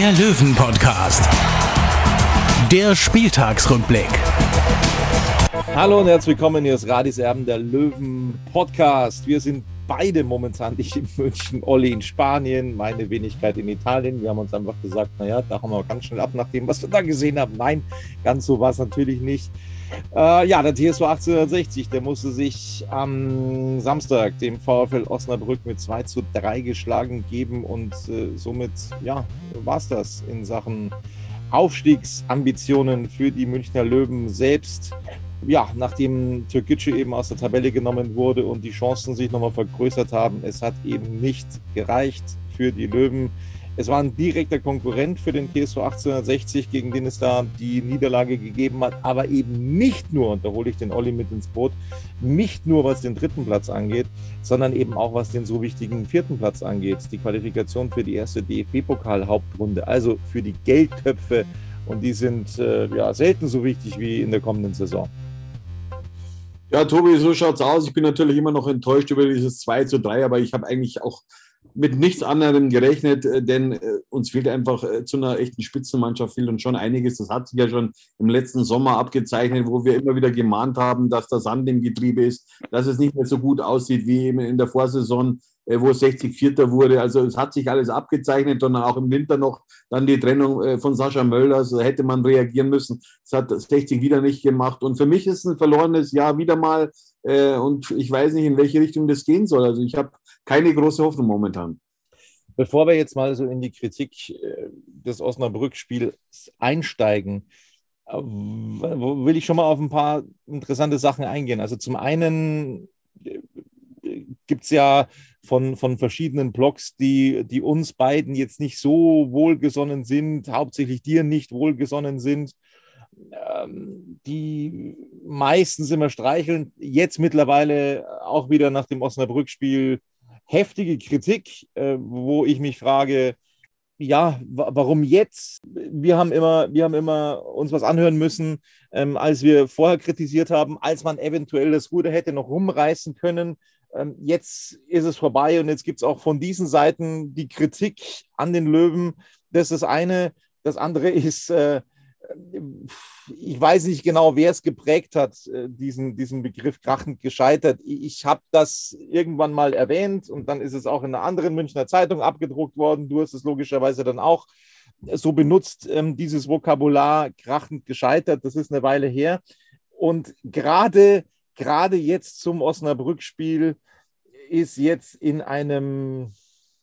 der Löwen-Podcast. Der Spieltagsrückblick. Hallo und herzlich willkommen, hier ist Radis Erben, der Löwen Podcast. Wir sind beide momentan nicht in München, Olli in Spanien, meine Wenigkeit in Italien. Wir haben uns einfach gesagt, naja, da haben wir ganz schnell ab nach dem, was wir da gesehen haben. Nein, ganz so war es natürlich nicht. Äh, ja, der TSV 1860, der musste sich am Samstag dem VfL Osnabrück mit 2 zu 3 geschlagen geben und äh, somit, ja, war es das in Sachen Aufstiegsambitionen für die Münchner Löwen selbst. Ja, nachdem Türkgücü eben aus der Tabelle genommen wurde und die Chancen sich nochmal vergrößert haben, es hat eben nicht gereicht für die Löwen. Es war ein direkter Konkurrent für den TSV 1860, gegen den es da die Niederlage gegeben hat, aber eben nicht nur, und da hole ich den Olli mit ins Boot, nicht nur was den dritten Platz angeht, sondern eben auch was den so wichtigen vierten Platz angeht, die Qualifikation für die erste DFB-Pokal-Hauptrunde, also für die Geldtöpfe. Und die sind äh, ja selten so wichtig wie in der kommenden Saison. Ja, Tobi, so schaut's aus. Ich bin natürlich immer noch enttäuscht über dieses 2 zu 3, aber ich habe eigentlich auch mit nichts anderem gerechnet, äh, denn äh, uns fehlt einfach äh, zu einer echten Spitzenmannschaft fehlt uns schon einiges. Das hat sich ja schon im letzten Sommer abgezeichnet, wo wir immer wieder gemahnt haben, dass der Sand im Getriebe ist, dass es nicht mehr so gut aussieht wie in der Vorsaison, wo 60 Vierter wurde. Also es hat sich alles abgezeichnet und auch im Winter noch dann die Trennung von Sascha Mölders. Da hätte man reagieren müssen. Das hat 60 wieder nicht gemacht. Und für mich ist ein verlorenes Jahr wieder mal. Und ich weiß nicht, in welche Richtung das gehen soll. Also ich habe keine große Hoffnung momentan. Bevor wir jetzt mal so in die Kritik des Osnabrück-Spiels einsteigen, will ich schon mal auf ein paar interessante Sachen eingehen. Also zum einen gibt es ja von, von verschiedenen Blogs, die, die uns beiden jetzt nicht so wohlgesonnen sind, hauptsächlich dir nicht wohlgesonnen sind, ähm, die meistens immer streicheln. Jetzt mittlerweile auch wieder nach dem Osnabrück-Spiel heftige Kritik, äh, wo ich mich frage, ja, warum jetzt? Wir haben immer, wir haben immer uns was anhören müssen, ähm, als wir vorher kritisiert haben, als man eventuell das Ruder hätte noch rumreißen können. Ähm, jetzt ist es vorbei und jetzt gibt es auch von diesen Seiten die Kritik an den Löwen. Das ist das eine. Das andere ist, äh, ich weiß nicht genau, wer es geprägt hat, äh, diesen, diesen Begriff krachend gescheitert. Ich habe das irgendwann mal erwähnt und dann ist es auch in einer anderen Münchner Zeitung abgedruckt worden. Du hast es logischerweise dann auch so benutzt, ähm, dieses Vokabular krachend gescheitert. Das ist eine Weile her. Und gerade, gerade jetzt zum Osnabrück-Spiel ist jetzt in einem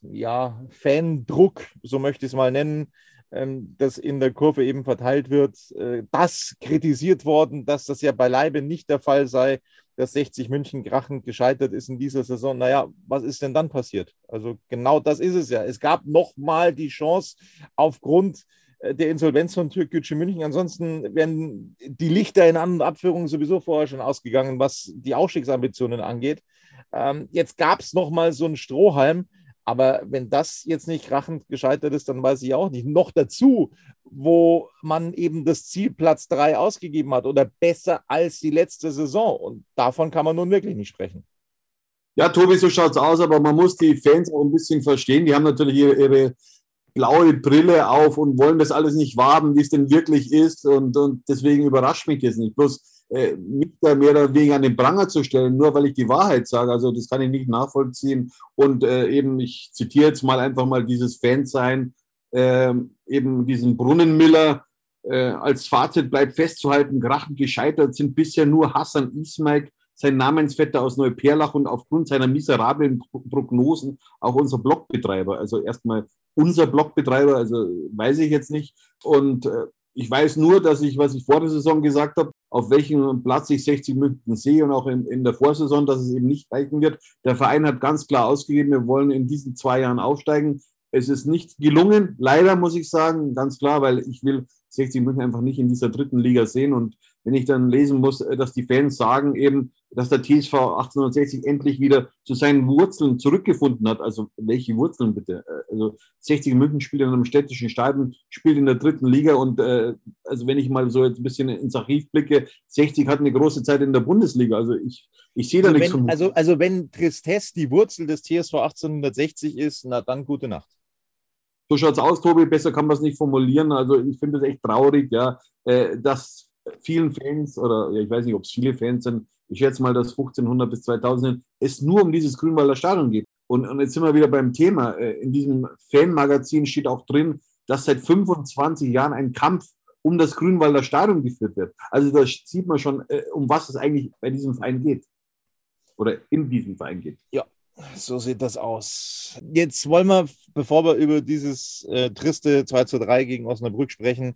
ja, Fandruck, so möchte ich es mal nennen, das in der Kurve eben verteilt wird, äh, das kritisiert worden, dass das ja beileibe nicht der Fall sei, dass 60 München krachend gescheitert ist in dieser Saison. Naja, was ist denn dann passiert? Also genau das ist es ja. Es gab nochmal die Chance aufgrund äh, der Insolvenz von Türkgücü München. Ansonsten wären die Lichter in An- und Abführungen sowieso vorher schon ausgegangen, was die Aufstiegsambitionen angeht. Ähm, jetzt gab es nochmal so einen Strohhalm, aber wenn das jetzt nicht krachend gescheitert ist, dann weiß ich auch nicht. Noch dazu, wo man eben das Ziel Platz 3 ausgegeben hat oder besser als die letzte Saison. Und davon kann man nun wirklich nicht sprechen. Ja, Tobi, so schaut es aus, aber man muss die Fans auch ein bisschen verstehen. Die haben natürlich ihre, blaue Brille auf und wollen das alles nicht wahren, wie es denn wirklich ist. Und, und deswegen überrascht mich das nicht. Bloß äh, mich da mehr oder weniger an den Pranger zu stellen, nur weil ich die Wahrheit sage. Also das kann ich nicht nachvollziehen. Und äh, eben, ich zitiere jetzt mal einfach mal dieses Fansein, äh, eben diesen Brunnenmiller. Äh, als Fazit bleibt festzuhalten, krachend gescheitert sind bisher nur Hassan Ismail, sein Namensvetter aus Neuperlach und aufgrund seiner miserablen Prognosen auch unser Blogbetreiber. Also erstmal unser Blogbetreiber, also weiß ich jetzt nicht. Und äh, ich weiß nur, dass ich, was ich vor der Saison gesagt habe, auf welchem Platz ich 60 München sehe und auch in, in, der Vorsaison, dass es eben nicht reichen wird. Der Verein hat ganz klar ausgegeben, wir wollen in diesen zwei Jahren aufsteigen. Es ist nicht gelungen, leider muss ich sagen, ganz klar, weil ich will 60 München einfach nicht in dieser dritten Liga sehen. Und wenn ich dann lesen muss, dass die Fans sagen eben, dass der TSV 1860 endlich wieder zu seinen Wurzeln zurückgefunden hat. Also welche Wurzeln bitte? Äh, also 60 München spielt in einem städtischen Stadion, spielt in der dritten Liga und äh, also wenn ich mal so jetzt ein bisschen ins Archiv blicke, 60 hat eine große Zeit in der Bundesliga. Also ich, ich sehe da also nichts wenn, vom also, also wenn Tristesse die Wurzel des TSV 1860 ist, na dann gute Nacht. So schaut's aus, Tobi. Besser kann man es nicht formulieren. Also ich finde es echt traurig, ja, äh, dass vielen Fans oder ja, ich weiß nicht, ob es viele Fans sind. Ich schätze mal, dass 1500 bis 2000 es nur um dieses Grünwalder Stadion geht. Und, und jetzt sind wir wieder beim Thema. Äh, in diesem Fanmagazin steht auch drin, dass seit 25 Jahren ein Kampf um das Grünwalder Stadion geführt wird. Also da sieht man schon, äh, um was es eigentlich bei diesem Verein geht. Oder in diesem Verein geht. Ja, so sieht das aus. Jetzt wollen wir, bevor wir über dieses äh, triste 2 zu 3 gegen Osnabrück sprechen,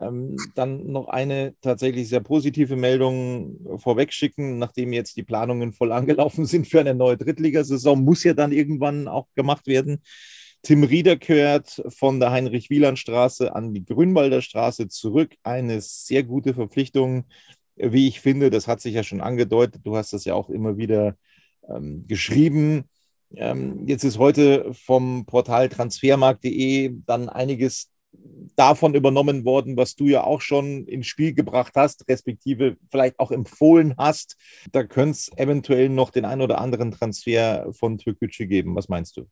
ähm, dann noch eine tatsächlich sehr positive Meldung vorwegschicken, nachdem jetzt die Planungen voll angelaufen sind für eine neue Drittligasaison, muss ja dann irgendwann auch gemacht werden. Tim Rieder gehört von der Heinrich-Wieland-Straße an die Grünwalder Straße zurück. Eine sehr gute Verpflichtung, wie ich finde. Das hat sich ja schon angedeutet. Du hast das ja auch immer wieder ähm, geschrieben. Ähm, jetzt ist heute vom Portal transfermarkt.de dann einiges davon übernommen worden, was du ja auch schon ins Spiel gebracht hast, respektive vielleicht auch empfohlen hast. Da könnte es eventuell noch den ein oder anderen Transfer von Türkgücü geben. Was meinst du?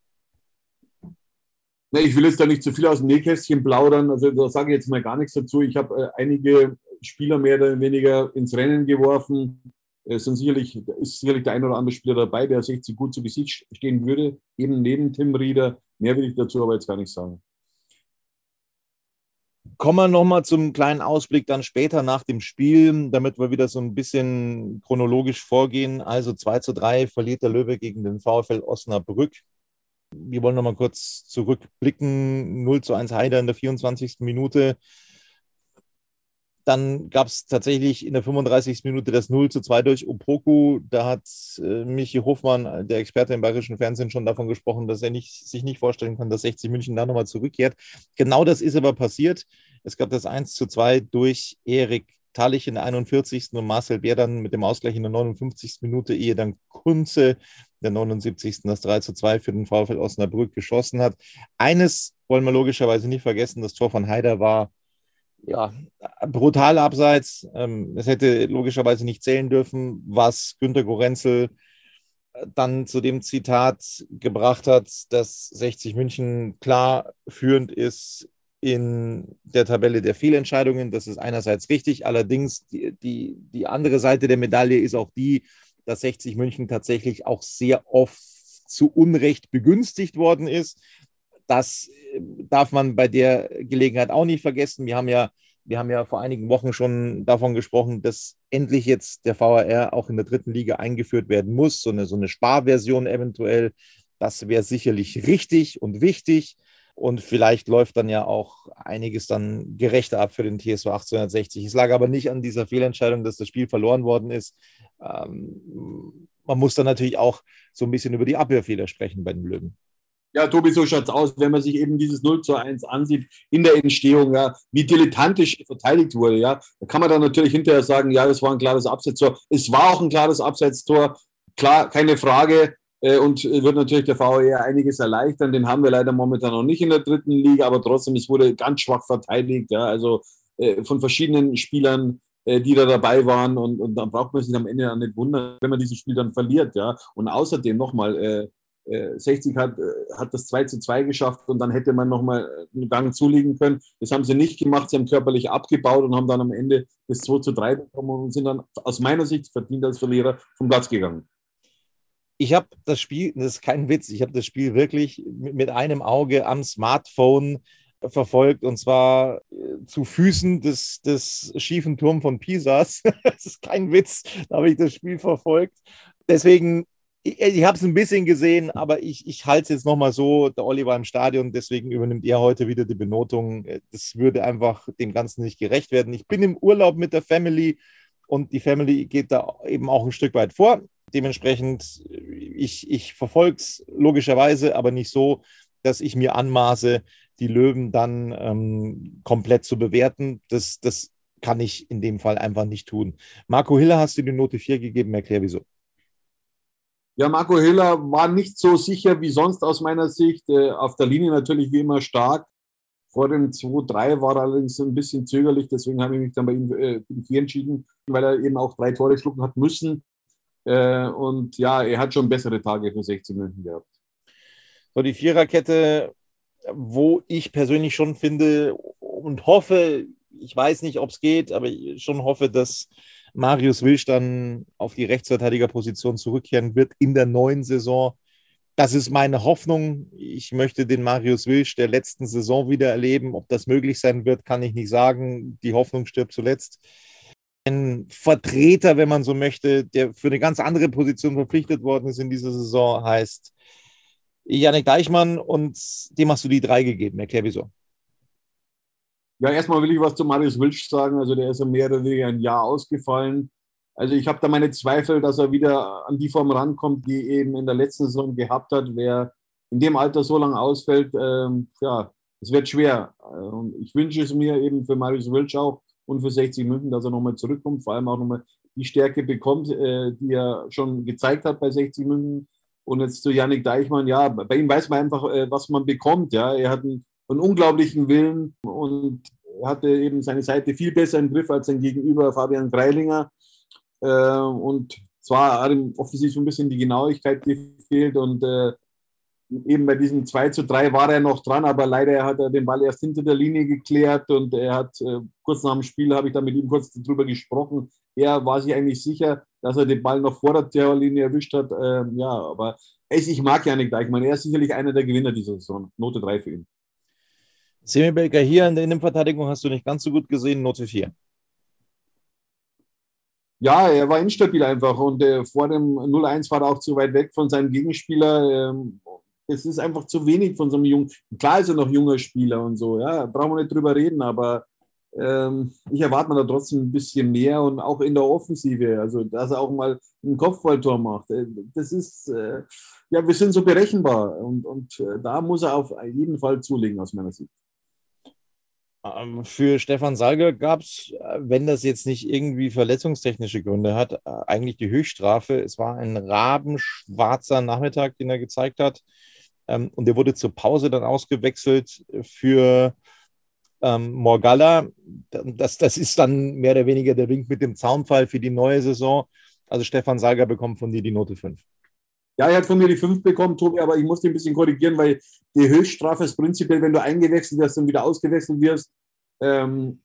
Ich will jetzt da nicht zu viel aus dem Nähkästchen plaudern. Also da sage ich jetzt mal gar nichts dazu. Ich habe äh, einige Spieler mehr oder weniger ins Rennen geworfen. Es sind sicherlich, ist sicherlich der ein oder andere Spieler dabei, der 60 gut zu Gesicht stehen würde, eben neben Tim Rieder. Mehr will ich dazu aber jetzt gar nicht sagen. Kommen wir nochmal zum kleinen Ausblick dann später nach dem Spiel, damit wir wieder so ein bisschen chronologisch vorgehen. Also 2 zu 3 verliert der Löwe gegen den VfL Osnabrück. Wir wollen nochmal kurz zurückblicken. 0 zu 1 Heider in der 24. Minute. Dann gab es tatsächlich in der 35. Minute das 0 zu 2 durch Opoku. Da hat äh, Michi Hofmann, der Experte im bayerischen Fernsehen, schon davon gesprochen, dass er nicht, sich nicht vorstellen kann, dass 60 München da nochmal zurückkehrt. Genau das ist aber passiert. Es gab das 1 zu 2 durch Erik Tallich in der 41. und Marcel Bär dann mit dem Ausgleich in der 59. Minute, ehe dann Kunze der 79. das 3 zu 2 für den VfL Osnabrück geschossen hat. Eines wollen wir logischerweise nicht vergessen, das Tor von Haider war ja, brutal abseits. Ähm, es hätte logischerweise nicht zählen dürfen, was Günter Gorenzel äh, dann zu dem Zitat gebracht hat, dass 60 München klar führend ist in der Tabelle der Fehlentscheidungen. Das ist einerseits richtig, allerdings die, die, die andere Seite der Medaille ist auch die, dass 60 München tatsächlich auch sehr oft zu Unrecht begünstigt worden ist das äh, darf man bei der Gelegenheit auch nicht vergessen. Wir haben ja, wir haben ja vor einigen Wochen schon davon gesprochen, dass endlich jetzt der VAR auch in der dritten Liga eingeführt werden muss, so eine, so eine Sparversion eventuell. Das wäre sicherlich richtig und wichtig. Und vielleicht läuft dann ja auch einiges dann gerechter ab für den TSV 1860. Es lag aber nicht an dieser Fehlentscheidung, dass das Spiel verloren worden ist. Ähm, man muss dann natürlich auch so ein bisschen über die Abwehrfehler sprechen bei den Löwen. Ja, Tobi, so schaut es aus, wenn man sich eben dieses 0 zu 1 ansieht in der Entstehung, ja, wie dilettantisch verteidigt wurde, ja. Da kann man dann natürlich hinterher sagen, ja, das war ein klares Absetztor. Es war auch ein klares Absetztor, klar, keine Frage. Äh, und wird natürlich der VAR einiges erleichtern. Den haben wir leider momentan noch nicht in der dritten Liga, aber trotzdem, es wurde ganz schwach verteidigt, ja. Also äh, von verschiedenen Spielern, äh, die da dabei waren. Und, und dann braucht man sich am Ende dann nicht wundern, wenn man dieses Spiel dann verliert, ja. Und außerdem nochmal, 60 äh, hat, äh, hat das 2 zu 2 geschafft und dann hätte man nochmal einen Gang zulegen können. Das haben sie nicht gemacht. Sie haben körperlich abgebaut und haben dann am Ende das 2 zu 3 bekommen und sind dann aus meiner Sicht verdient als Verlierer vom Platz gegangen. Ich habe das Spiel, das ist kein Witz, ich habe das Spiel wirklich mit einem Auge am Smartphone verfolgt und zwar äh, zu Füßen des, des schiefen Turm von Pisas. das ist kein Witz, da habe ich das Spiel verfolgt. Deswegen ich, ich habe es ein bisschen gesehen, aber ich, ich halte es jetzt nochmal so, der Olli war im Stadion, deswegen übernimmt er heute wieder die Benotung. Das würde einfach dem Ganzen nicht gerecht werden. Ich bin im Urlaub mit der Family und die Family geht da eben auch ein Stück weit vor. Dementsprechend, ich, ich verfolge es logischerweise, aber nicht so, dass ich mir anmaße, die Löwen dann ähm, komplett zu bewerten. Das, das kann ich in dem Fall einfach nicht tun. Marco Hiller hast du die Note 4 gegeben, erklär wieso. Ja, Marco Hiller war nicht so sicher wie sonst aus meiner Sicht. Äh, auf der Linie natürlich wie immer stark. Vor dem 2-3 war er allerdings ein bisschen zögerlich, deswegen habe ich mich dann bei ihm äh, für die 4 entschieden, weil er eben auch drei Tore schlucken hat müssen. Äh, und ja, er hat schon bessere Tage für 16 München gehabt. So, die Viererkette, wo ich persönlich schon finde und hoffe, ich weiß nicht, ob es geht, aber ich schon hoffe, dass Marius Wilsch dann auf die Rechtsverteidigerposition zurückkehren wird in der neuen Saison. Das ist meine Hoffnung. Ich möchte den Marius Wilsch der letzten Saison wieder erleben. Ob das möglich sein wird, kann ich nicht sagen. Die Hoffnung stirbt zuletzt. Ein Vertreter, wenn man so möchte, der für eine ganz andere Position verpflichtet worden ist in dieser Saison, heißt Janik Deichmann und dem hast du die drei gegeben. Erklär wieso. Ja, erstmal will ich was zu Marius Wilsch sagen. Also der ist ja mehr oder weniger ein Jahr ausgefallen. Also ich habe da meine Zweifel, dass er wieder an die Form rankommt, die eben in der letzten Saison gehabt hat. Wer in dem Alter so lange ausfällt, ähm, ja, es wird schwer. Und ich wünsche es mir eben für Marius Wilsch auch und für 60 München, dass er nochmal zurückkommt, vor allem auch nochmal die Stärke bekommt, äh, die er schon gezeigt hat bei 60 München. Und jetzt zu Yannick Deichmann, ja, bei ihm weiß man einfach, äh, was man bekommt. Ja, er hat einen einen unglaublichen Willen und hatte eben seine Seite viel besser im Griff als sein Gegenüber Fabian Greilinger. Äh, und zwar hat ihm offensichtlich ein bisschen die Genauigkeit gefehlt und äh, eben bei diesem 2 zu 3 war er noch dran, aber leider hat er den Ball erst hinter der Linie geklärt und er hat äh, kurz nach dem Spiel habe ich da mit ihm kurz drüber gesprochen. Er war sich eigentlich sicher, dass er den Ball noch vor der Terrorlinie erwischt hat. Ähm, ja, aber ich, ich mag Janik Deichmann. Er ist sicherlich einer der Gewinner dieser Saison. Note 3 für ihn. Semibelker hier in der Innenverteidigung hast du nicht ganz so gut gesehen, Note 4. Ja, er war instabil einfach und äh, vor dem 0-1 war er auch zu weit weg von seinem Gegenspieler. Ähm, es ist einfach zu wenig von so einem jungen. Klar ist er noch junger Spieler und so, ja, brauchen wir nicht drüber reden, aber ähm, ich erwarte mir da trotzdem ein bisschen mehr und auch in der Offensive, also dass er auch mal ein Kopfballtor macht. Äh, das ist, äh, ja, wir sind so berechenbar und, und äh, da muss er auf jeden Fall zulegen aus meiner Sicht. Ähm, für Stefan Salger gab es, äh, wenn das jetzt nicht irgendwie verletzungstechnische Gründe hat, äh, eigentlich die Höchststrafe. Es war ein rabenschwarzer Nachmittag, den er gezeigt hat. Ähm, und der wurde zur Pause dann ausgewechselt für ähm, Morgalla. Das, das ist dann mehr oder weniger der Wink mit dem Zaunfall für die neue Saison. Also Stefan Salger bekommt von dir die Note 5. Ja, er hat von mir die 5 bekommen, Tobi, aber ich muss dich ein bisschen korrigieren, weil die Höchststrafe ist prinzipiell, wenn du eingewechselt wirst und wieder ausgewechselt wirst. Ähm,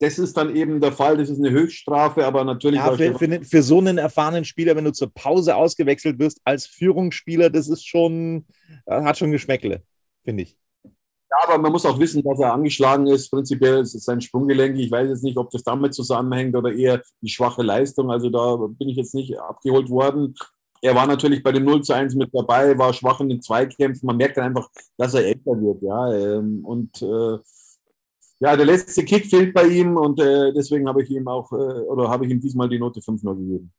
das ist dann eben der Fall, das ist eine Höchststrafe, aber natürlich. Ja, für, für, für, so einen erfahrenen Spieler, wenn du zur Pause ausgewechselt wirst als Führungsspieler, das ist schon, äh, hat schon Geschmäckle, finde ich. Ja, aber man muss auch wissen, dass er angeschlagen ist. Prinzipiell ist es sein Sprunggelenk. Ich weiß jetzt nicht, ob das damit zusammenhängt oder eher die schwache Leistung. Also da bin ich jetzt nicht abgeholt worden. Er war natürlich bei dem 0 zu 1 mit dabei, war schwach in den Zweikämpfen. Man merkt dann einfach, dass er älter wird. Ja, ähm, und äh, ja, der letzte Kick fehlt bei ihm und äh, deswegen habe ich ihm auch, äh, oder habe ich ihm diesmal die Note 5 noch gegeben.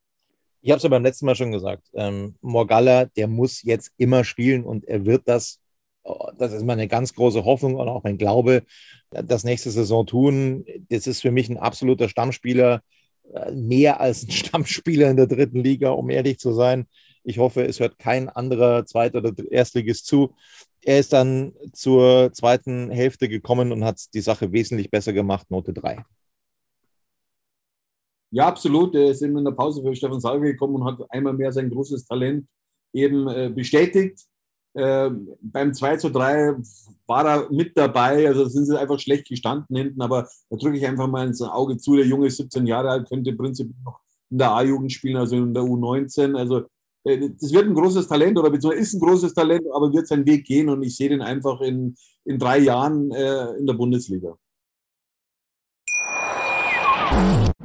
Ich habe es ja beim letzten Mal schon gesagt. Ähm, Morgalla, der muss jetzt immer spielen und er wird das, oh, das ist meine ganz große Hoffnung und auch mein Glaube, das nächste Saison tun. Das ist für mich ein absoluter Stammspieler mehr als ein Stammspieler in der dritten Liga, um ehrlich zu sein. Ich hoffe, es hört kein anderer Zweit- oder Erstligist zu. Er ist dann zur zweiten Hälfte gekommen und hat die Sache wesentlich besser gemacht, Note 3. Ja, absolut. Er ist eben in der Pause für Stefan Salve gekommen und hat einmal mehr sein großes Talent eben äh, bestätigt. Äh, beim 2 zu 3 war er mit dabei, also sind sie einfach schlecht gestanden hinten, aber da drücke ich einfach mal ins Auge zu. Der Junge ist 17 Jahre alt, könnte prinzipiell noch in der A-Jugend spielen, also in der U19. Also äh, das wird ein großes Talent oder beziehungsweise ist ein großes Talent, aber wird seinen Weg gehen und ich sehe den einfach in, in drei Jahren äh, in der Bundesliga.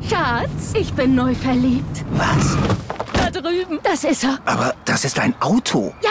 Schatz, ich bin neu verliebt. Was? da drüben. Das ist er. Aber das ist ein Auto. Ja,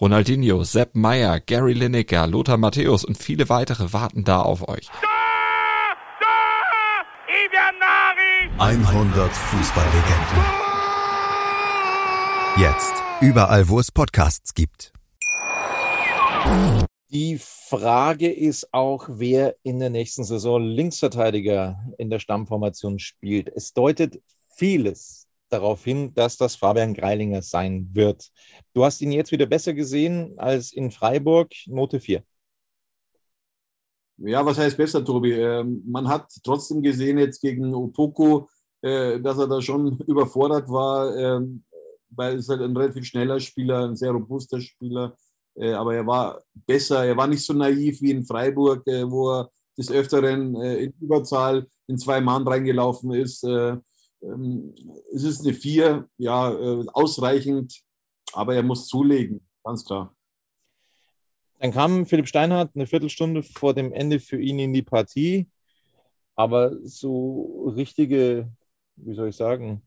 Ronaldinho, Sepp Meyer, Gary Lineker, Lothar Matthäus und viele weitere warten da auf euch. 100 Fußballlegenden. Jetzt überall, wo es Podcasts gibt. Die Frage ist auch, wer in der nächsten Saison Linksverteidiger in der Stammformation spielt. Es deutet vieles darauf hin, dass das Fabian Greilinger sein wird. Du hast ihn jetzt wieder besser gesehen als in Freiburg, Note 4. Ja, was heißt besser, Tobi? Ähm, man hat trotzdem gesehen jetzt gegen Opoko, äh, dass er da schon überfordert war. Ähm, weil es halt ein relativ schneller Spieler, ein sehr robuster Spieler. Äh, aber er war besser, er war nicht so naiv wie in Freiburg, äh, wo er des Öfteren in Überzahl in zwei Mann reingelaufen ist. Äh, ähm, es ist eine Vier, ja, äh, ausreichend, aber er muss zulegen, ganz klar. Dann kam Philipp Steinhardt eine Viertelstunde vor dem Ende für ihn in die Partie. Aber so richtige, wie soll ich sagen,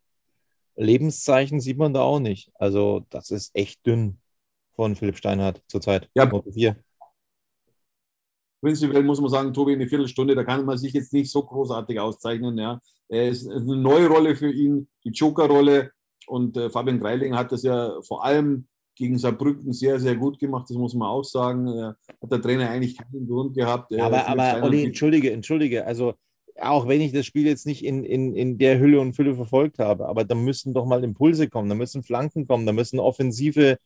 Lebenszeichen sieht man da auch nicht. Also, das ist echt dünn von Philipp Steinhardt zurzeit. Ja. Hier. Prinzipiell muss man sagen, Tobi, eine Viertelstunde, da kann man sich jetzt nicht so großartig auszeichnen. Ja. Er ist eine neue Rolle für ihn, die Joker-Rolle. Und äh, Fabian Greiling hat das ja vor allem gegen Saarbrücken sehr, sehr gut gemacht, das muss man auch sagen. Äh, hat der Trainer eigentlich keinen Grund gehabt. Äh, aber, aber Olli, entschuldige, entschuldige, also auch wenn ich das Spiel jetzt nicht in, in, in der Hülle und Fülle verfolgt habe, aber da müssen doch mal Impulse kommen, da müssen Flanken kommen, da müssen offensive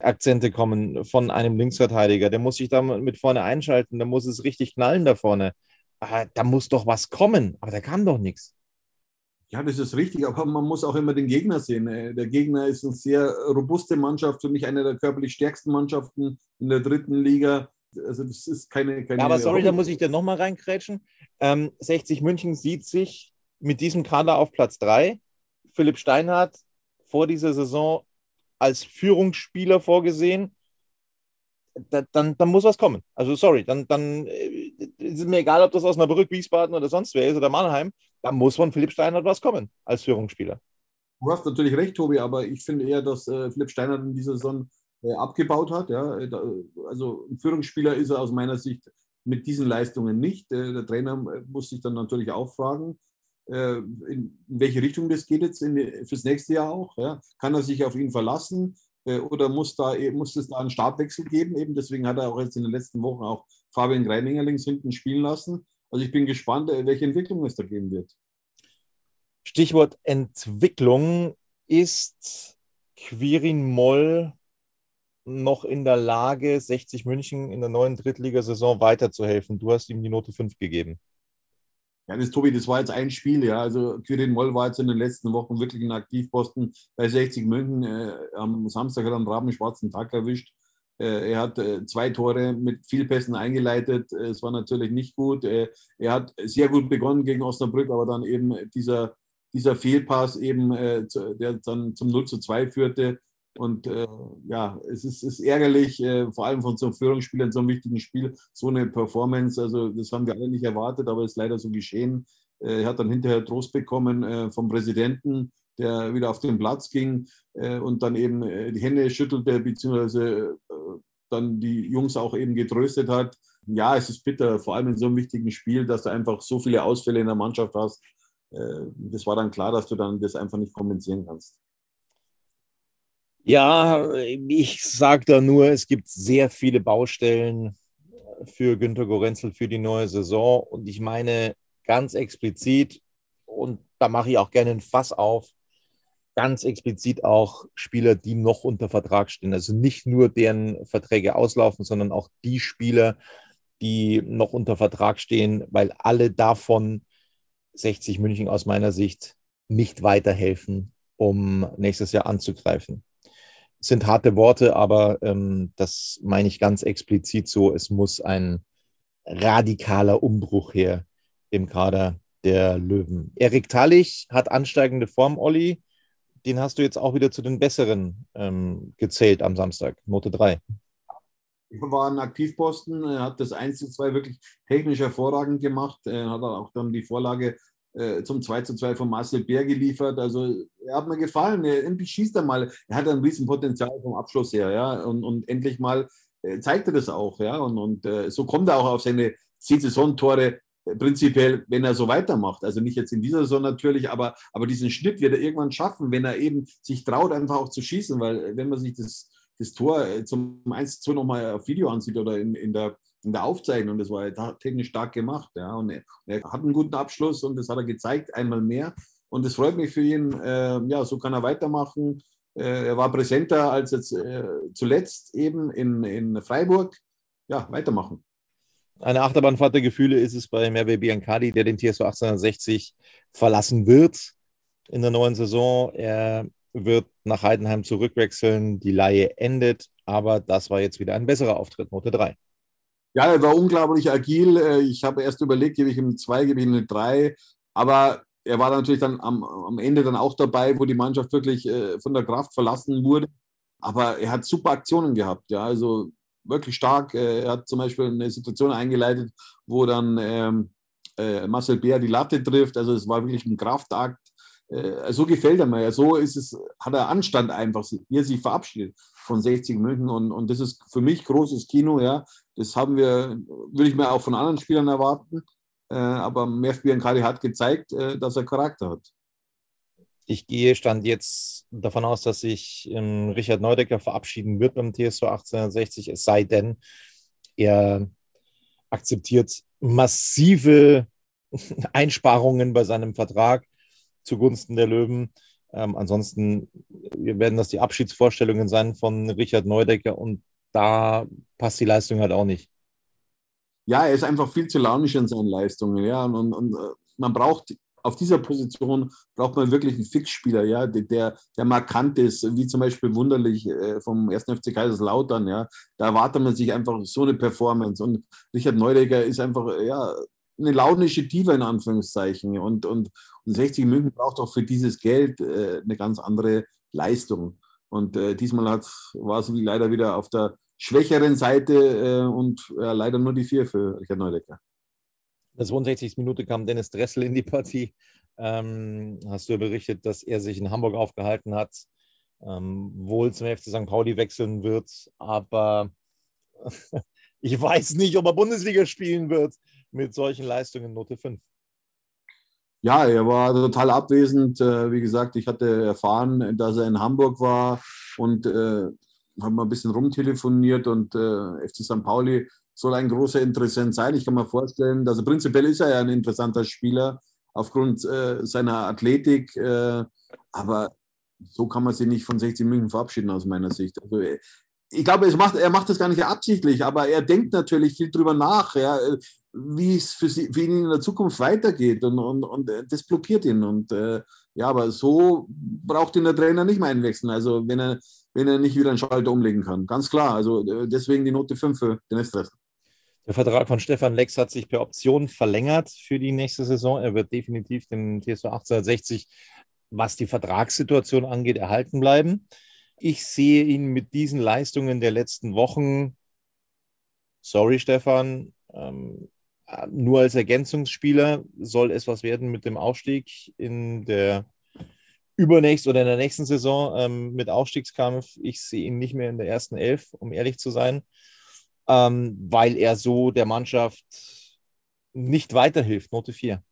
Akzente kommen von einem Linksverteidiger. Der muss sich da mit vorne einschalten, da muss es richtig knallen da vorne. Da muss doch was kommen, aber da kam doch nichts. Ja, das ist richtig, aber man muss auch immer den Gegner sehen. Äh, der Gegner ist eine sehr robuste Mannschaft, für mich eine der körperlich stärksten Mannschaften in der dritten Liga. Also das ist keine. keine ja, aber sorry, da muss ich dir nochmal reinkrätschen. Ähm, 60 München sieht sich mit diesem Kader auf Platz 3. Philipp Steinhardt vor dieser Saison als Führungsspieler vorgesehen. Da, dann, dann muss was kommen. Also sorry, dann, dann äh, ist mir egal, ob das aus Osnabrück, Wiesbaden oder sonst wer ist oder Mannheim, da muss von Philipp Steinhardt was kommen als Führungsspieler. Du hast natürlich recht, Tobi, aber ich finde eher, dass äh, Philipp Steinhardt in dieser Saison äh, abgebaut hat. Ja. Äh, also ein Führungsspieler ist er aus meiner Sicht mit diesen Leistungen nicht. Äh, der Trainer muss sich dann natürlich auch fragen, in welche Richtung das geht jetzt in, fürs nächste Jahr auch. Ja. Kann er sich auf ihn verlassen oder muss, da, muss es da einen Startwechsel geben? Eben deswegen hat er auch jetzt in den letzten Wochen auch Fabian Greininger links hinten spielen lassen. Also ich bin gespannt, welche Entwicklung es da geben wird. Stichwort Entwicklung ist Quirin Moll noch in der Lage, 60 München in der neuen Drittligasaison weiterzuhelfen? Du hast ihm die Note 5 gegeben. Ja, das Tobi, das war jetzt ein Spiel, ja. Also Quirin Moll war jetzt in den letzten Wochen wirklich ein Aktivposten bei 60 München. Äh, am Samstag hat er einen rabenschwarzen Tag erwischt. Äh, er hat äh, zwei Tore mit viel Pässen eingeleitet. Äh, es war natürlich nicht gut. Äh, er hat sehr gut begonnen gegen Osnabrück, aber dann eben dieser, dieser Fehlpass eben, äh, der dann zum 0 zu 2 führte, und äh, ja, es ist, ist ärgerlich, äh, vor allem von so einem Führungsspieler in so einem wichtigen Spiel, so eine Performance. Also, das haben wir alle nicht erwartet, aber ist leider so geschehen. Äh, er hat dann hinterher Trost bekommen äh, vom Präsidenten, der wieder auf den Platz ging äh, und dann eben die Hände schüttelte, beziehungsweise dann die Jungs auch eben getröstet hat. Ja, es ist bitter, vor allem in so einem wichtigen Spiel, dass du einfach so viele Ausfälle in der Mannschaft hast. Das war dann klar, dass du dann das einfach nicht kompensieren kannst. Ja, ich sage da nur, es gibt sehr viele Baustellen für Günter Gorenzel für die neue Saison. Und ich meine ganz explizit, und da mache ich auch gerne ein Fass auf, ganz explizit auch Spieler, die noch unter Vertrag stehen. Also nicht nur deren Verträge auslaufen, sondern auch die Spieler, die noch unter Vertrag stehen, weil alle davon 60 München aus meiner Sicht nicht weiterhelfen, um nächstes Jahr anzugreifen. Sind harte Worte, aber ähm, das meine ich ganz explizit so. Es muss ein radikaler Umbruch her im Kader der Löwen. Erik Tallich hat ansteigende Form, Olli. Den hast du jetzt auch wieder zu den besseren ähm, gezählt am Samstag, Note 3. Er war ein Aktivposten, er hat das 1 zu 2 wirklich technisch hervorragend gemacht. Er hat auch dann die Vorlage zum 2 zu 2 von Marcel Bär geliefert. Also er hat mir gefallen. Er, endlich schießt er mal. Er hat ein Riesenpotenzial vom Abschluss her, ja. Und, und endlich mal äh, zeigt er das auch, ja. Und, und äh, so kommt er auch auf seine zehn Saisontore äh, prinzipiell, wenn er so weitermacht. Also nicht jetzt in dieser Saison natürlich, aber, aber diesen Schnitt wird er irgendwann schaffen, wenn er eben sich traut, einfach auch zu schießen, weil wenn man sich das das Tor äh, zum 1 zu nochmal auf Video ansieht oder in, in, der, in der Aufzeichnung, das war ja technisch stark gemacht. Ja, und er, er, hat einen guten Abschluss und das hat er gezeigt, einmal mehr. Und es freut mich für ihn. Äh, ja, so kann er weitermachen. Äh, er war präsenter als jetzt äh, zuletzt eben in, in Freiburg. Ja, weitermachen. Eine Achterbahnfahrt der Gefühle ist es bei Merve Biancali, der den TSV 1860 verlassen wird in der neuen Saison. Er wird nach Heidenheim zurückwechseln. Die Laie endet, aber das war jetzt wieder ein besserer Auftritt, Note 3. Ja, er war unglaublich agil. Äh, ich habe erst überlegt, gebe ich ihm zwei, gebe ich ihm eine drei. Aber er war natürlich dann am, am Ende dann auch dabei, wo die Mannschaft wirklich äh, von der Kraft verlassen wurde. Aber er hat super Aktionen gehabt. Ja, also wirklich stark. Äh, er hat zum Beispiel eine Situation eingeleitet, wo dann ähm, äh, Marcel Bär die Latte trifft. Also es war wirklich ein Kraftakt äh, so gefällt er mir. So ist es, hat er Anstand einfach, wie er sich verabschiedet von 60 München. Und, und das ist für mich großes Kino, ja. Das haben wir, würde ich mir auch von anderen Spielern erwarten. Äh, aber Merv Biancari hat gezeigt, äh, dass er Charakter hat. Ich gehe stand jetzt davon aus, dass sich ähm, Richard Neudecker verabschieden wird beim TSV 1860, es sei denn, er akzeptiert massive Einsparungen bei seinem Vertrag zugunsten der Löwen. Ähm, ansonsten werden das die Abschiedsvorstellungen sein von Richard Neudecker und da passt die Leistung halt auch nicht. Ja, er ist einfach viel zu launisch in seinen Leistungen. Ja, und, und äh, man braucht auf dieser Position braucht man wirklich einen Fixspieler, ja, der, der markant ist, wie zum Beispiel wunderlich äh, vom 1. FC Kaiserslautern, ja. Da erwartet man sich einfach so eine Performance. Und Richard Neudecker ist einfach, ja, eine launische Tiefe in Anführungszeichen. Und, und, und 60 München braucht auch für dieses Geld äh, eine ganz andere Leistung. Und äh, diesmal war es leider wieder auf der schwächeren Seite äh, und leider nur die vier für Richard Neudecker. In der 62. Minute kam Dennis Dressel in die Partie. Ähm, hast du berichtet, dass er sich in Hamburg aufgehalten hat, ähm, wohl zum FC St. Pauli wechseln wird, aber ich weiß nicht, ob er Bundesliga spielen wird mit solchen Leistungen Note 5. Ja, er war total abwesend. Äh, wie gesagt, ich hatte erfahren, dass er in Hamburg war und äh, haben mal ein bisschen rumtelefoniert und äh, FC St. Pauli soll ein großer Interessent sein. Ich kann mir vorstellen, also prinzipiell ist er ja ein interessanter Spieler aufgrund äh, seiner Athletik, äh, aber so kann man sich nicht von 60 München verabschieden aus meiner Sicht. Also äh, ich glaube, es macht, er macht das gar nicht absichtlich, aber er denkt natürlich viel drüber nach, ja, wie es für, sie, für ihn in der Zukunft weitergeht und, und, und das blockiert ihn. Und äh, ja, aber so braucht ihn der Trainer nicht mehr einwechseln, also wenn er, wenn er nicht wieder einen Schalter umlegen kann. Ganz klar, also äh, deswegen die Note 5 für den Estress. Der Vertrag von Stefan Lex hat sich per Option verlängert für die nächste Saison. Er wird definitiv den TSV 1860, was die Vertragssituation angeht, erhalten bleiben. Ich sehe ihn mit diesen Leistungen der letzten Wochen, sorry Stefan, ähm, nur als Ergänzungsspieler soll es was werden mit dem Aufstieg in der übernächsten oder in der nächsten Saison ähm, mit Aufstiegskampf. Ich sehe ihn nicht mehr in der ersten Elf, um ehrlich zu sein, ähm, weil er so der Mannschaft nicht weiterhilft. Note 4.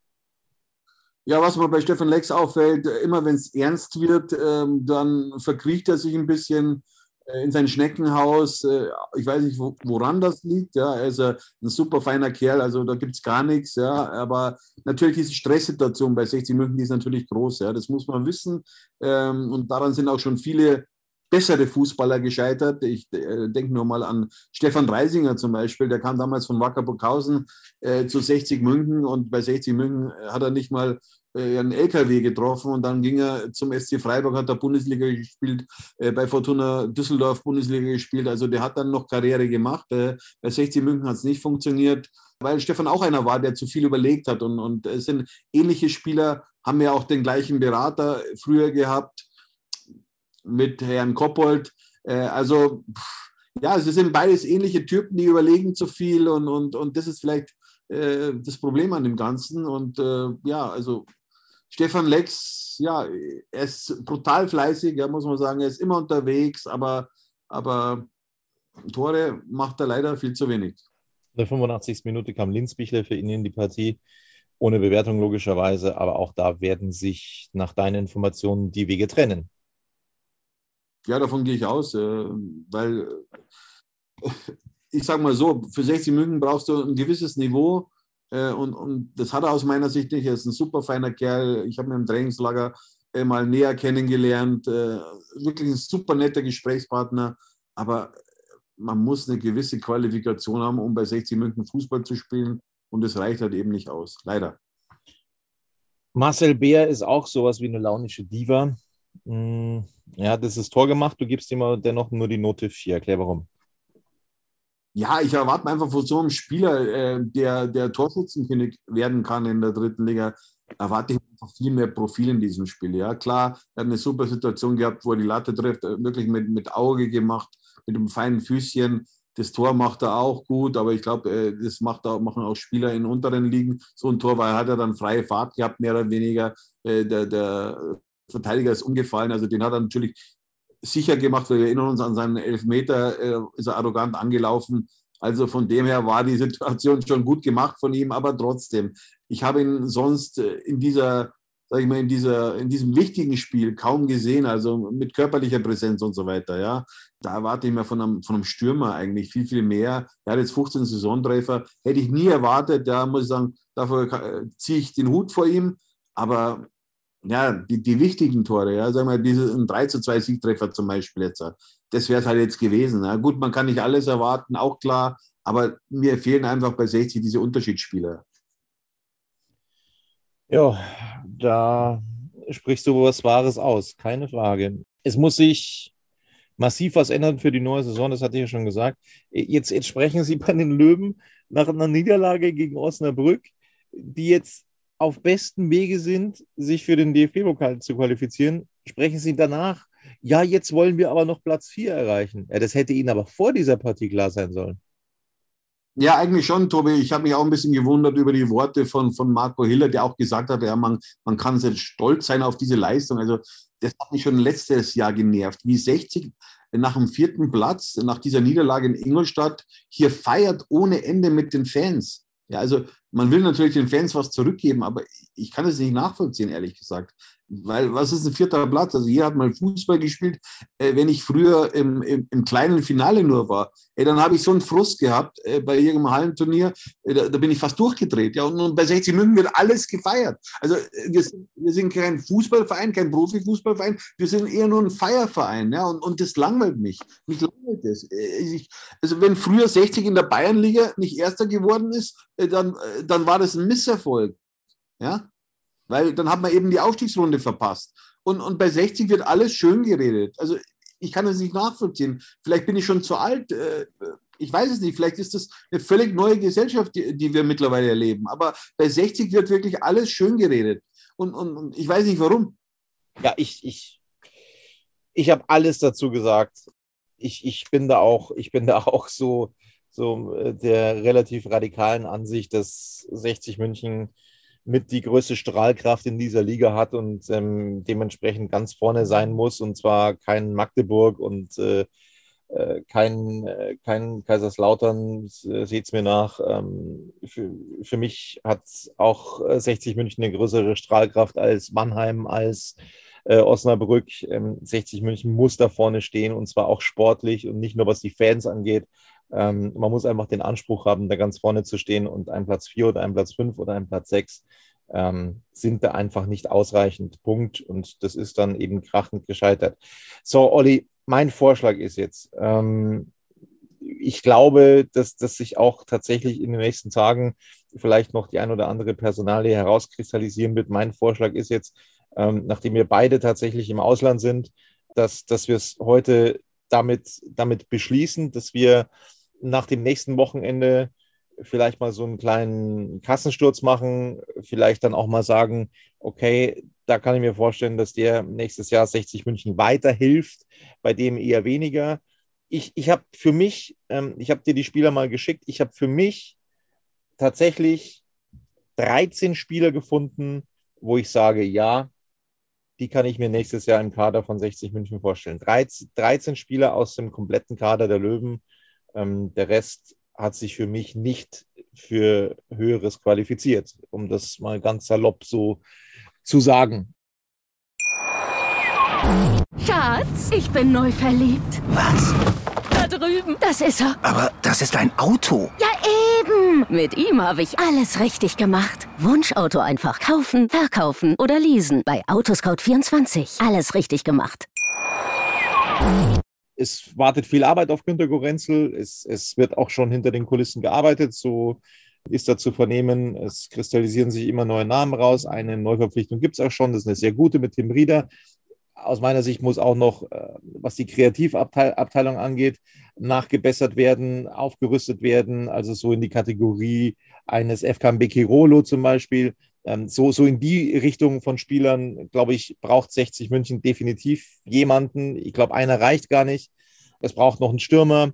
Ja, was mir bei Stefan Lex auffällt, äh, immer wenn es ernst wird, ähm, dann verkriecht er sich ein bisschen äh, in sein Schneckenhaus. Äh, ich weiß nicht, woran das liegt. Ja, er ist ein super feiner Kerl, also da gibt es gar nichts. Ja, aber natürlich ist die Stresssituation bei 60 München die ist natürlich groß. Ja, das muss man wissen. Ähm, und daran sind auch schon viele bessere Fußballer gescheitert. Ich äh, denke nur mal an Stefan Reisinger zum Beispiel, der kam damals von Wacker Burghausen äh, zu 60 München und bei 60 München hat er nicht mal äh, einen LKW getroffen und dann ging er zum SC Freiburg, hat er Bundesliga gespielt, äh, bei Fortuna Düsseldorf Bundesliga gespielt. Also der hat dann noch Karriere gemacht. Äh, bei 60 München hat es nicht funktioniert, weil Stefan auch einer war, der zu viel überlegt hat. Und, und es sind ähnliche Spieler, haben ja auch den gleichen Berater früher gehabt mit Herrn Koppold. Also ja, es sind beides ähnliche Typen, die überlegen zu viel und, und, und das ist vielleicht das Problem an dem Ganzen. Und äh, ja, also Stefan Lex, ja, er ist brutal fleißig, ja, muss man sagen. Er ist immer unterwegs, aber, aber Tore macht er leider viel zu wenig. In der 85. Minute kam Linzbichler für ihn in die Partie. Ohne Bewertung logischerweise, aber auch da werden sich nach deinen Informationen die Wege trennen. Ja, davon gehe ich aus, äh, weil ich sage mal so, für 60 München brauchst du ein gewisses Niveau äh, und, und das hat er aus meiner Sicht nicht. Er ist ein super feiner Kerl. Ich habe ihn im Trainingslager mal näher kennengelernt. Äh, wirklich ein super netter Gesprächspartner. Aber man muss eine gewisse Qualifikation haben, um bei 60 München Fußball zu spielen. Und das reicht halt eben nicht aus. Leider. Marcel Beer ist auch sowas wie eine launische Diva. Hm, er hat das Tor gemacht. Du gibst ihm dennoch nur die Note 4. Erklär warum ja, ich erwarte einfach von so einem Spieler, äh, der, der Torschützenkönig werden kann in der dritten Liga, erwarte ich einfach viel mehr Profil in diesem Spiel. Ja, klar, er hat eine super Situation gehabt, wo er die Latte trifft, äh, wirklich mit, mit Auge gemacht, mit einem feinen Füßchen. Das Tor macht er auch gut, aber ich glaube, äh, das macht auch, machen auch Spieler in unteren Ligen. So ein Tor, weil er hat er dann freie Fahrt gehabt, mehr oder weniger. Äh, der, der Verteidiger ist umgefallen, also den hat er natürlich sicher gemacht. Wir erinnern uns an seinen Elfmeter, äh, ist er arrogant angelaufen. Also von dem her war die Situation schon gut gemacht von ihm, aber trotzdem, ich habe ihn sonst äh, in dieser, sag ich mal, in dieser, in diesem wichtigen Spiel kaum gesehen, also mit körperlicher Präsenz und so weiter, ja. Da erwarte ich mir von einem, von einem Stürmer eigentlich viel, viel mehr. Er hat jetzt 15 Saisontreffer, hätte ich nie erwartet, da muss ich sagen, dafür äh, ziehe ich den Hut vor ihm, aber ja, die, die wichtigen Tore, ja, sagen wir, diese ein 3 zu 2 Siegtreffer zum Beispiel jetzt, das wäre es halt jetzt gewesen. Ja. Gut, man kann nicht alles erwarten, auch klar, aber mir fehlen einfach bei 60 diese Unterschiedsspieler. Ja, da sprichst du was Wahres aus, keine Frage. Es muss sich massiv was ändern für die neue Saison, das hatte ich ja schon gesagt. Jetzt, jetzt sprechen Sie bei den Löwen nach einer Niederlage gegen Osnabrück, die jetzt auf bestem Wege sind, sich für den DFB-Pokal zu qualifizieren, sprechen sie danach, ja, jetzt wollen wir aber noch Platz 4 erreichen. Ja, das hätte ihnen aber vor dieser Partie klar sein sollen. Ja, eigentlich schon, Tobi. Ich habe mich auch ein bisschen gewundert über die Worte von, von Marco Hiller, der auch gesagt hat, ja, man, man kann sehr stolz sein auf diese Leistung. Also das hat mich schon letztes Jahr genervt, wie 60 nach dem vierten Platz, nach dieser Niederlage in Ingolstadt, hier feiert ohne Ende mit den Fans. Ja, also man will natürlich den Fans was zurückgeben, aber ich kann es nicht nachvollziehen, ehrlich gesagt. Weil was ist ein vierter Platz? Also jeder hat mal Fußball gespielt. Äh, wenn ich früher im, im, im, kleinen Finale nur war, ey, dann habe ich so einen Frust gehabt äh, bei irgendeinem Hallenturnier, äh, da, da, bin ich fast durchgedreht. Ja, und, und bei 60 München wird alles gefeiert. Also äh, wir, wir, sind kein Fußballverein, kein Profifußballverein, wir sind eher nur ein Feierverein. Ja, und, und das langweilt mich. Mich langweilt das. Äh, ich, also wenn früher 60 in der Bayernliga nicht Erster geworden ist, äh, dann, dann war das ein Misserfolg. Ja, weil dann hat man eben die Aufstiegsrunde verpasst. Und, und bei 60 wird alles schön geredet. Also ich kann das nicht nachvollziehen. Vielleicht bin ich schon zu alt. Äh, ich weiß es nicht. Vielleicht ist das eine völlig neue Gesellschaft, die, die wir mittlerweile erleben. Aber bei 60 wird wirklich alles schön geredet. Und, und, und ich weiß nicht warum. Ja, ich, ich, ich habe alles dazu gesagt. Ich, ich bin da auch, ich bin da auch so, so äh, der relativ radikalen Ansicht, dass 60 München mit die größte Strahlkraft in dieser Liga hat und ähm, dementsprechend ganz vorne sein muss. Und zwar kein Magdeburg und äh, äh kein, äh, kein Kaiserslautern, äh, seht es mir nach. Ähm, für, für mich hat auch 60 München eine größere Strahlkraft als Mannheim, als äh, Osnabrück. Ähm, 60 München muss da vorne stehen und zwar auch sportlich und nicht nur was die Fans angeht. Ähm, man muss einfach den Anspruch haben, da ganz vorne zu stehen und ein Platz 4 oder ein Platz 5 oder ein Platz 6 ähm, sind da einfach nicht ausreichend. Punkt. Und das ist dann eben krachend gescheitert. So, Olli, mein Vorschlag ist jetzt, ähm, ich glaube, dass, dass sich auch tatsächlich in den nächsten Tagen vielleicht noch die ein oder andere Personalie herauskristallisieren wird. Mein Vorschlag ist jetzt, ähm, nachdem wir beide tatsächlich im Ausland sind, dass, dass wir es heute damit, damit beschließen, dass wir nach dem nächsten Wochenende vielleicht mal so einen kleinen Kassensturz machen, vielleicht dann auch mal sagen, okay, da kann ich mir vorstellen, dass der nächstes Jahr 60 München weiterhilft, bei dem eher weniger. Ich, ich habe für mich, ähm, ich habe dir die Spieler mal geschickt, ich habe für mich tatsächlich 13 Spieler gefunden, wo ich sage, ja, die kann ich mir nächstes Jahr im Kader von 60 München vorstellen. 13, 13 Spieler aus dem kompletten Kader der Löwen. Ähm, der Rest hat sich für mich nicht für Höheres qualifiziert, um das mal ganz salopp so zu sagen. Schatz, ich bin neu verliebt. Was? Da drüben. Das ist er. Aber das ist ein Auto. Ja, eben. Mit ihm habe ich alles richtig gemacht. Wunschauto einfach kaufen, verkaufen oder leasen. Bei Autoscout24. Alles richtig gemacht. Es wartet viel Arbeit auf Günter Gorenzel. Es, es wird auch schon hinter den Kulissen gearbeitet. So ist da zu vernehmen. Es kristallisieren sich immer neue Namen raus. Eine Neuverpflichtung gibt es auch schon. Das ist eine sehr gute mit Tim Rieder. Aus meiner Sicht muss auch noch, äh, was die Kreativabteilung angeht, nachgebessert werden, aufgerüstet werden. Also so in die Kategorie eines FKM Kirolo zum Beispiel. Ähm, so, so in die Richtung von Spielern, glaube ich, braucht 60 München definitiv jemanden. Ich glaube, einer reicht gar nicht. Es braucht noch einen Stürmer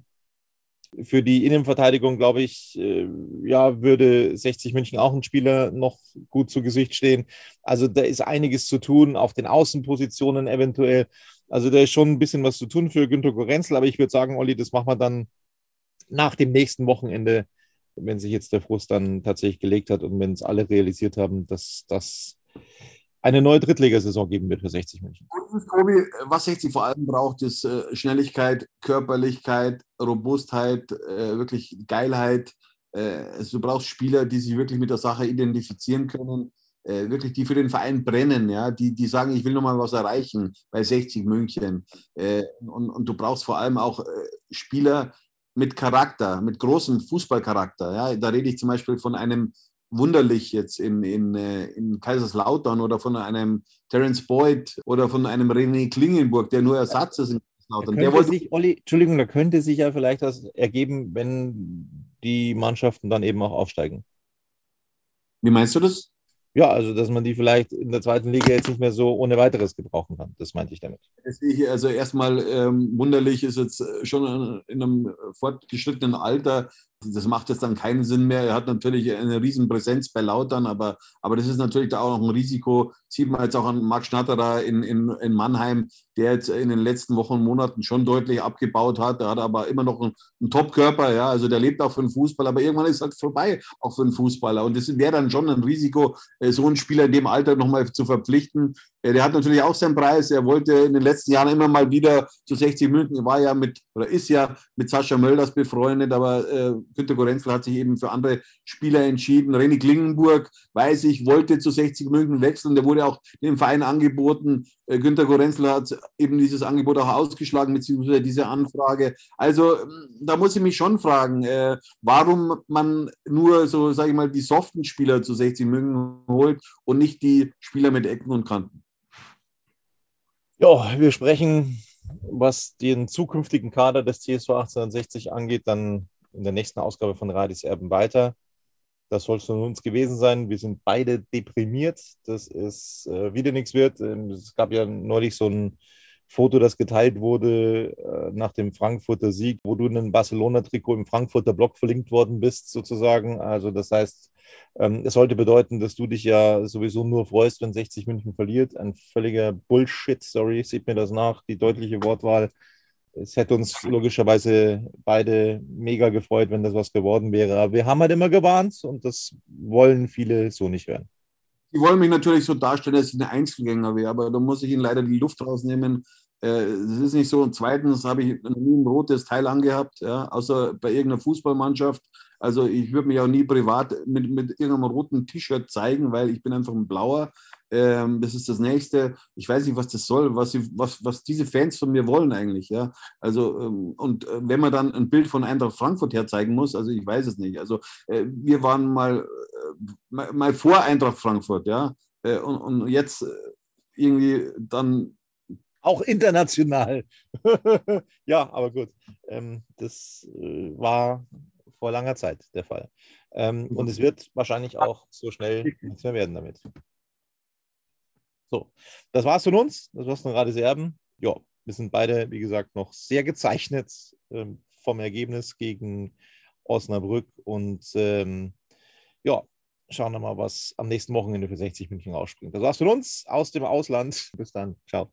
für die Innenverteidigung, glaube ich, äh, ja, würde 60 München auch ein Spieler noch gut zu Gesicht stehen. Also da ist einiges zu tun auf den Außenpositionen eventuell. Also da ist schon ein bisschen was zu tun für Günter Gorenzel, aber ich würde sagen, Olli, das machen wir dann nach dem nächsten Wochenende, wenn sich jetzt der Frust dann tatsächlich gelegt hat und wenn es alle realisiert haben, dass das eine neue Drittligasaison geben wird für 60 München. Tobi, was 60 vor allem braucht, ist äh, Schnelligkeit, Körperlichkeit, Robustheit, äh, wirklich Geilheit. Äh, also du brauchst Spieler, die sich wirklich mit der Sache identifizieren können, wirklich die für den Verein brennen, ja, die, die sagen, ich will nochmal was erreichen bei 60 München. Und, und du brauchst vor allem auch Spieler, mit Charakter, mit großem Fußballcharakter. Ja, da rede ich zum Beispiel von einem wunderlich jetzt in, in, äh, in Kaiserslautern oder von einem Terence Boyd oder von einem René Klingenburg, der nur Ersatz ist in Kaiserslautern. Der wollte sich, Olli, Entschuldigung, da könnte sich ja vielleicht was ergeben, wenn die Mannschaften dann eben auch aufsteigen. Wie meinst du das? Ja, also dass man die vielleicht in der zweiten Liga jetzt nicht mehr so ohne weiteres gebrauchen kann. Das meinte ich damit. Also erstmal ähm, wunderlich ist jetzt schon in einem fortgeschrittenen Alter das macht jetzt dann keinen Sinn mehr. Er hat natürlich eine riesen Präsenz bei Lautern, aber, aber das ist natürlich da auch noch ein Risiko. Sieht man jetzt auch an Marc Schnatterer in, in, in Mannheim, der jetzt in den letzten Wochen und Monaten schon deutlich abgebaut hat. Der hat aber immer noch einen, einen Top-Körper, ja, also der lebt auch für den Fußball, aber irgendwann ist es halt vorbei, auch für einen Fußballer. Und das wäre dann schon ein Risiko, äh, so einen Spieler in dem Alter nochmal zu verpflichten. Der hat natürlich auch seinen Preis. Er wollte in den letzten Jahren immer mal wieder zu 60 München, er war ja mit, oder ist ja mit Sascha Mölders befreundet, aber äh, Günter Gorenzel hat sich eben für andere Spieler entschieden. René Klingenburg, weiß ich, wollte zu 60 München wechseln. Der wurde auch dem Verein angeboten. Äh, Günter Gorenzel hat eben dieses Angebot auch ausgeschlagen, beziehungsweise diese Anfrage. Also da muss ich mich schon fragen, äh, warum man nur so, sage ich mal, die soften Spieler zu 60 München holt und nicht die Spieler mit Ecken und Kanten. Ja, wir sprechen, was den zukünftigen Kader des TSV 1860 angeht, dann in der nächsten Ausgabe von Radis Erben weiter. Das soll es von uns gewesen sein. Wir sind beide deprimiert, dass es äh, wieder nichts wird. Ähm, es gab ja neulich so ein Foto, das geteilt wurde äh, nach dem Frankfurter Sieg, wo du in einem Barcelona-Trikot im Frankfurter Block verlinkt worden bist, sozusagen. Also das heißt, ähm, es sollte bedeuten, dass du dich ja sowieso nur freust, wenn 60 München verliert. Ein völliger Bullshit, sorry, sieht mir das nach, die deutliche Wortwahl es hätte uns logischerweise beide mega gefreut, wenn das was geworden wäre. Aber wir haben halt immer gewarnt und das wollen viele so nicht hören. Die wollen mich natürlich so darstellen, dass ich ein Einzelgänger wäre, aber da muss ich ihnen leider die Luft rausnehmen. Äh, es ist nicht so. Und zweitens habe ich nie ein rotes Teil angehabt, ja, außer bei irgendeiner Fußballmannschaft. Also ich würde mich auch nie privat mit, mit irgendeinem roten T-Shirt zeigen, weil ich bin einfach ein blauer. Ähm, das ist das nächste. Ich weiß nicht, was das soll, was, sie, was, was diese Fans von mir wollen eigentlich. Ja? Also, ähm, und äh, wenn man dann ein Bild von Eintracht Frankfurt herzeigen muss, also ich weiß es nicht. Also, äh, wir waren mal, äh, mal, vor Eintracht Frankfurt, ja. Äh, und, und jetzt äh, irgendwie dann Auch international. ja, aber gut. Ähm, das äh, war vor langer Zeit der Fall. Ähm, und es wird wahrscheinlich auch so schnell nichts mehr werden damit. So, das war's von uns. Das war's von Rades Erben. Ja, wir sind beide, wie gesagt, noch sehr gezeichnet ähm, vom Ergebnis gegen Osnabrück und ähm, ja, schauen wir mal, was am nächsten Wochenende für 60 München rausspringt. Das war's von uns aus dem Ausland. Bis dann. Ciao.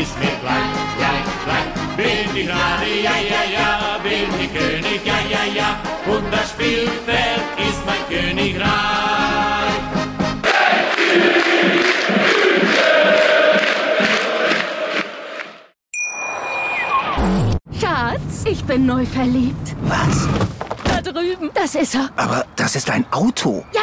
Ist mir gleich, gleich, gleich. Bin ich Radi, ja, ja, ja, bin ich König, ja, ja, ja, und das Spielfeld ist mein Königreich. Schatz, ich bin neu verliebt. Was? Da drüben. Das ist er. Aber das ist ein Auto. Ja,